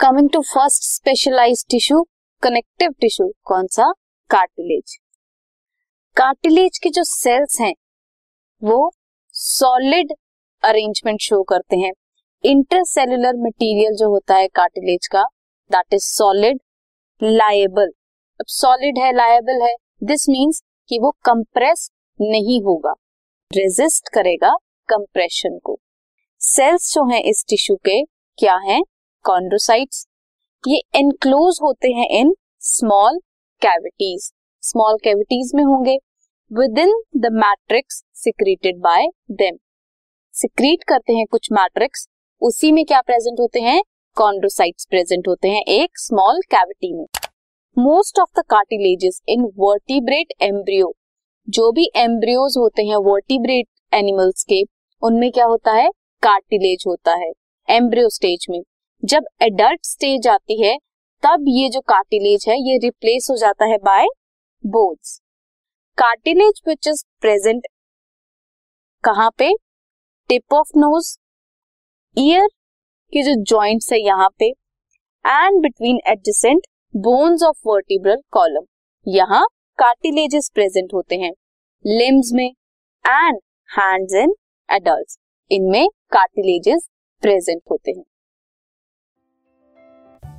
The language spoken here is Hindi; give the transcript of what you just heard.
Coming to first specialise tissue connective tissue कौन सा? कार्टिलेज कार्टिलेज के जो सेल्स हैं, वो सॉलिड अरेंजमेंट शो करते हैं. इंटरसेलुलर मटेरियल जो होता है कार्टिलेज का दैट इज़ सॉलिड लाएबल अब सॉलिड है लाएबल है दिस मीन्स कि वो कंप्रेस नहीं होगा. रेजिस्ट करेगा कंप्रेशन को. सेल्स जो हैं इस टिश्यू के, क्या हैं? कॉन्ड्रोसाइट्स ये एनक्लोज होते हैं in small cavities small cavities में होंगे within the matrix secreted by them secrete करते हैं कुछ मैट्रिक्स उसी में क्या प्रेजेंट होते हैं? कॉन्ड्रोसाइट्स प्रेजेंट होते हैं एक स्मॉल कैविटी में. Most of the cartilages in vertebrate embryo जो भी एम्ब्रियोज होते हैं वर्टिब्रेट एनिमल्स के, उनमें क्या होता है? कार्टिलेज होता है. एम्ब्रियो स्टेज में. जब एडल्ट स्टेज आती है, तब ये जो कार्टिलेज है, ये रिप्लेस हो जाता है by bones cartilage which is present कहाँ पे? टिप ऑफ़ नोज़ ईयर के जो जॉइंट्स है यहाँ पे and between adjacent bones of vertebral column यहाँ कार्टिलेजेस प्रेजेंट होते हैं लिम्स में एंड हैंड्स इन एडल्ट इनमें कार्टिलेजेस प्रेजेंट होते हैं।